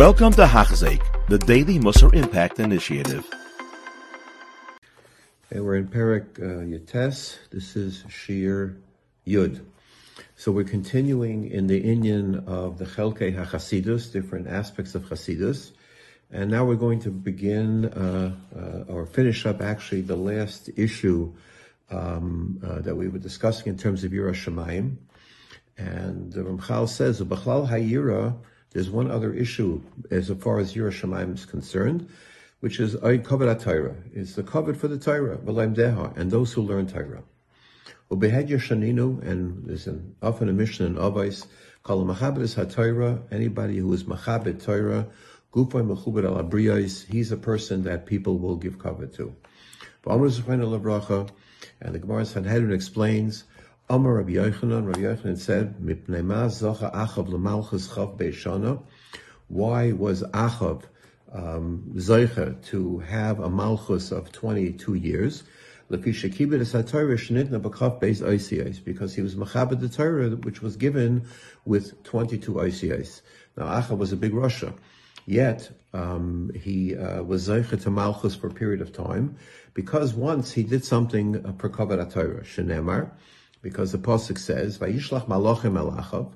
Welcome to Hachzik, the Daily Musar Impact Initiative. Okay, we're in Perik uh, Yates. This is Shir Yud. So we're continuing in the Inyan of the Chelke HaChasidus, different aspects of Chasidus. And now we're going to begin, uh, uh, or finish up actually the last issue um, uh, that we were discussing in terms of Yira Shemaim. And the Ramchal says, B'chlal Hayira, there's one other issue as far as Yira Shemaim is concerned, which is Kavod Torah. It's the kavod for the Torah, B'laim Deha, and those who learn Torah. Ubehed Yashaninu, and there's an, often a Mishnah in Avais, called Machabed is HaTorah, anybody who is Machabed Torah, Gufay Mechubed al he's a person that people will give kavod to. And the Gemara Sanhedrin explains, Amar Rabbi Yochanan, Rabbi Yochanan said, Mipnei ma zocha Achav l'malchus chav be'shana. Why was Achav um, zoicha to have a malchus of 22 years? Because he was machabed the Torah, which was given with 22 Oisiyos. Now, Achav was a big rasha. Yet um, he uh, was zeicha to malchus for a period of time, because once he did something uh, per kavod Torah, shenemar, because the pasuk says vayishlach malachim elachav,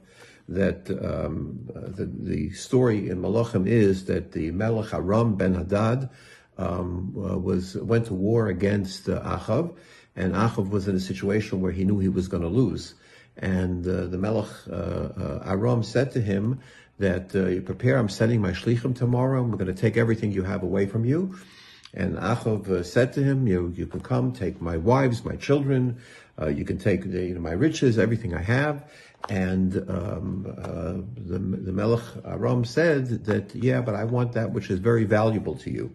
that um, uh, the, the story in Malachim is that the Melech Aram ben Hadad um, uh, was went to war against uh, Achav, and Achav was in a situation where he knew he was going to lose. And uh, the Melech uh, uh, Aram said to him that you prepare, I'm sending my shlichim tomorrow, I'm going to take everything you have away from you. And Achav said to him, you, you can come, take my wives, my children, uh, you can take the, you know, my riches, everything I have. And um, uh, the, the Melech Aram said that, yeah, but I want that which is very valuable to you.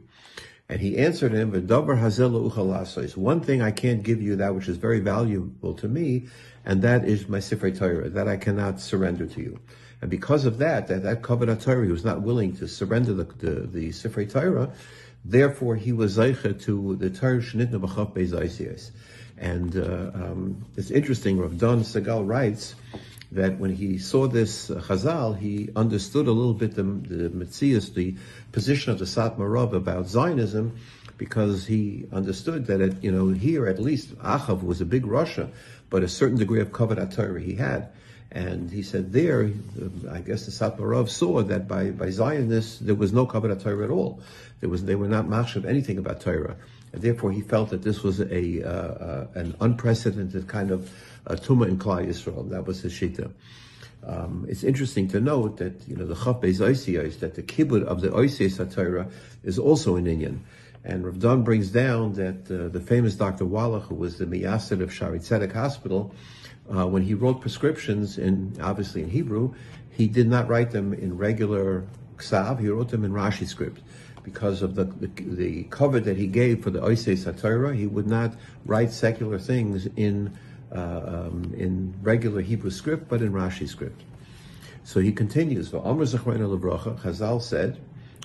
And he answered him, One thing I can't give you that which is very valuable to me, and that is my Sifrei Torah, that I cannot surrender to you. And because of that, that, that Kavod Torah, he was not willing to surrender the, the, the Sifrei Torah, therefore he was Zaycha to the Torah Shnitna B'chav Beis And uh, um, it's interesting, Rav Don Segal writes that when he saw this uh, Chazal, he understood a little bit the, the Metzias, the position of the Satmar Rav about Zionism, because he understood that, it, you know, here at least Achav was a big rasha, but a certain degree of Kavod Torah he had. And he said there, I guess the Satmar Rav saw that by, by Zionists, there was no Kabbalah Torah at all. There was, they were not machshav anything about Torah. And therefore he felt that this was a, uh, uh, an unprecedented kind of uh, Tuma in Klal Yisrael. That was his shita. Um, it's interesting to note that, you know, the Chav Beis Oisiyos, that the kibbud of the Oisiyos Torah is also an Inyan. And Rav Don brings down that uh, the famous Dr. Wallach, who was the Miyassid of Shaarei Tzedek Hospital, uh, when he wrote prescriptions in obviously in Hebrew, he did not write them in regular ksav. He wrote them in Rashi script because of the the, the kavod that he gave for the Oisei Satorah. He would not write secular things in uh, um, in regular Hebrew script, but in Rashi script. So he continues. Chazal said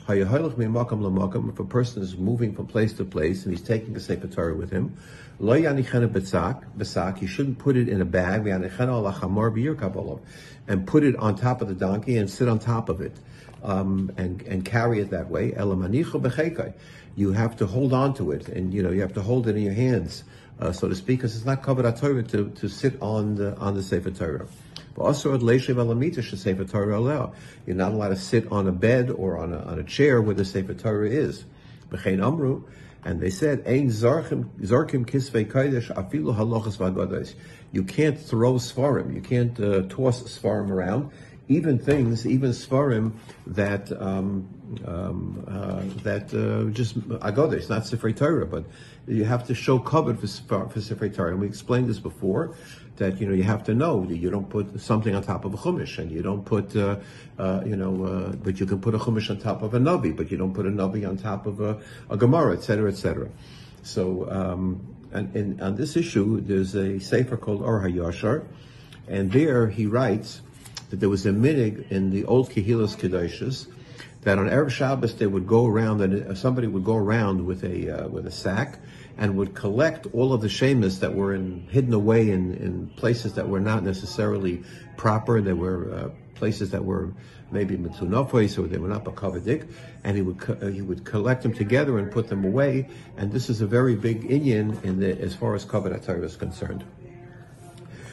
if a person is moving from place to place and he's taking a Sefer Torah with him, he shouldn't put it in a bag and put it on top of the donkey and sit on top of it um, and, and carry it that way. You have to hold on to it and you know you have to hold it in your hands, uh, so to speak, because it's not kavod Torah to, to sit on the on the Sefer Torah. You're not allowed to sit on a bed or on a, on a chair where the Sefer Torah is. And they said, Ein zarkim kisvei afilu. You can't throw svarim. You can't uh, toss svarim around. Even things, even svarim that um, um, uh, that uh, just agados, not Sifrei Torah, but you have to show kavod for, for Sifrei Torah. And we explained this before that you know you have to know that you don't put something on top of a chumash, and you don't put uh, uh, you know, uh, but you can put a chumash on top of a navi, but you don't put a navi on top of a, a gemara, etc., etc. So, um, and, and, on this issue, there's a sefer called Or HaYashar, and there he writes that there was a minig in the old Kehilas Kedoshas that on Erev Shabbos they would go around and somebody would go around with a uh, with a sack and would collect all of the shemas that were in, hidden away in, in places that were not necessarily proper. They were uh, places that were maybe mitzunafos or they were not bakavadik, and he would uh, he would collect them together and put them away. And this is a very big inyan in the as far as kavod is concerned.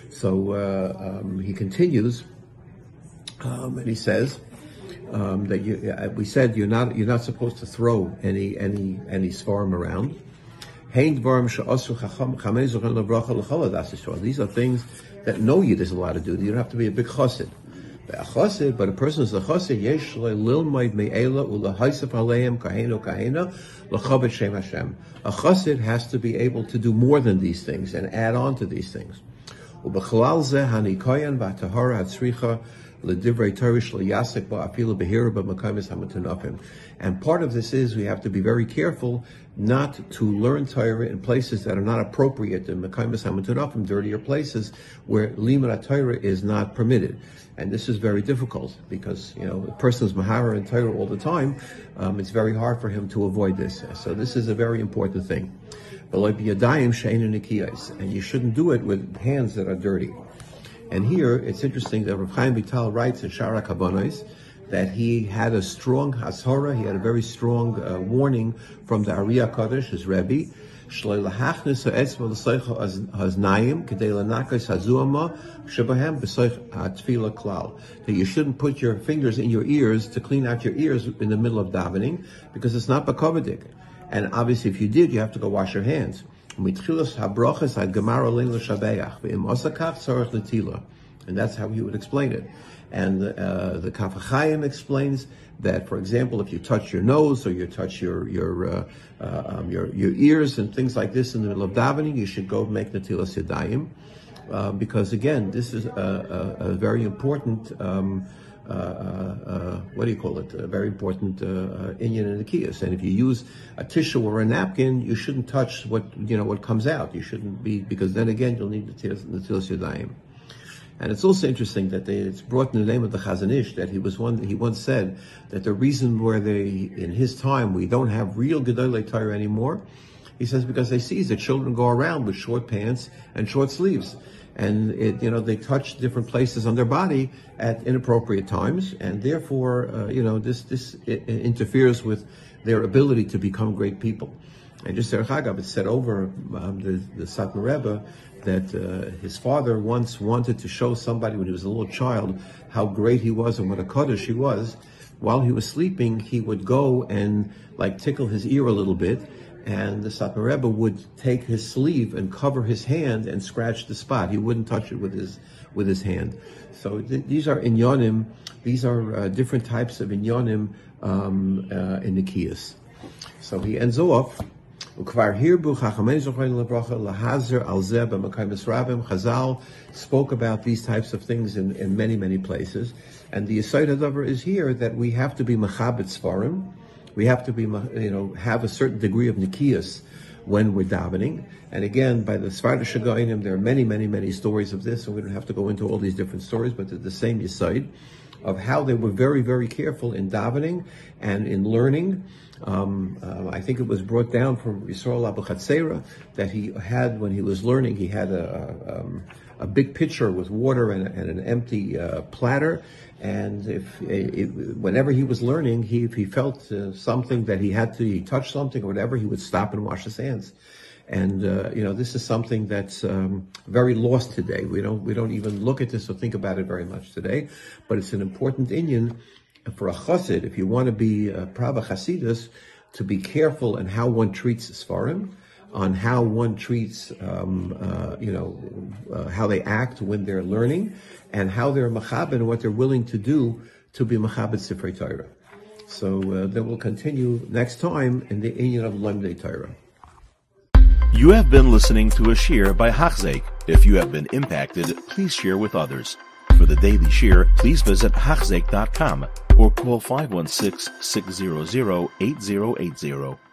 So uh, um, he continues, um, and he says um, that you, uh, we said you're not you're not supposed to throw any any any svarim around. These are things that no Yid is allowed to do. You don't have to be a big chassid. A but a person is a chassid, yesh lilmaid me'ela ulahaisef aleim kaheno kahena l'chabet shem Hashem. A chassid has to be able to do more than these things and add on to these things. Ubechalal zeh hanikoyan v'atahara and part of this is we have to be very careful not to learn Torah in places that are not appropriate in Mekaimis Hamatunafim, dirtier places where Limud Torah is not permitted. And this is very difficult because, you know, a person is Mahara in Torah all the time. Um, it's very hard for him to avoid this. So this is a very important thing. And you shouldn't do it with hands that are dirty. And here it's interesting that Rav Chaim Vital writes in Shaar HaKavanos that he had a strong hashara, he had a very strong uh, warning from the Ari HaKadosh, his Rebbe, that you shouldn't put your fingers in your ears to clean out your ears in the middle of davening because it's not bakovadik. And obviously, if you did, you have to go wash your hands. And that's how he would explain it. And uh, the Kaf HaChaim explains that, for example, if you touch your nose or you touch your your uh, uh, um, your, your ears and things like this in the middle of davening, you should go make Natilas Yadayim. Uh, because again, this is a, a, a very important um, Uh, uh, uh, what do you call it? A very important inyan in the kiyas. And if you use a tissue or a napkin, you shouldn't touch what you know what comes out. You shouldn't be because then again you'll need the tilas yadayim. And it's also interesting that they, it's brought in the name of the Chazon Ish that he was one. He once said that the reason where they, in his time, we don't have real Gedolei Torah anymore, he says because they see that children go around with short pants and short sleeves and it, you know they touch different places on their body at inappropriate times, and therefore, uh, you know, this this interferes with their ability to become great people. And just Derech Agav, said over um, the, the Satmar Rebbe that uh, his father once wanted to show somebody when he was a little child how great he was and what a kadosh he was. While he was sleeping, he would go and like tickle his ear a little bit, and the Satmar Rebbe would take his sleeve and cover his hand and scratch the spot. He wouldn't touch it with his with his hand. So th- these are inyanim. These are uh, different types of inyanim um, uh, in the kiyas. So he ends off. Chazal spoke about these types of things in, in many, many places. And the Yisayt is here that we have to be Machabit Svarim, we have to be, you know, have a certain degree of nikias when we're davening. And again, by the Shagoinim, there are many, many, many stories of this, and we don't have to go into all these different stories, but they're the same Yisaid of how they were very, very careful in davening and in learning. Um, uh, I think it was brought down from Yisrael Abu Chatzera that he had when he was learning, he had a, a, um, a big pitcher with water and, and an empty uh, platter, and if it, whenever he was learning, he if he felt uh, something that he had to he touch something or whatever, he would stop and wash his hands. And uh, you know, this is something that's um, very lost today. We don't we don't even look at this or think about it very much today. But it's an important inyan for a chassid if you want to be a prava chassidus to be careful in how one treats svarim on how one treats, um, uh, you know, uh, how they act when they're learning, and how they're machabed and what they're willing to do to be machabed sifrei Torah. So uh, we'll continue next time in the Inyan of Lemdei Torah. You have been listening to a shir by Hachzeik. If you have been impacted, please share with others. For the daily shir, please visit Hachzeik.com or call 516 600 8080.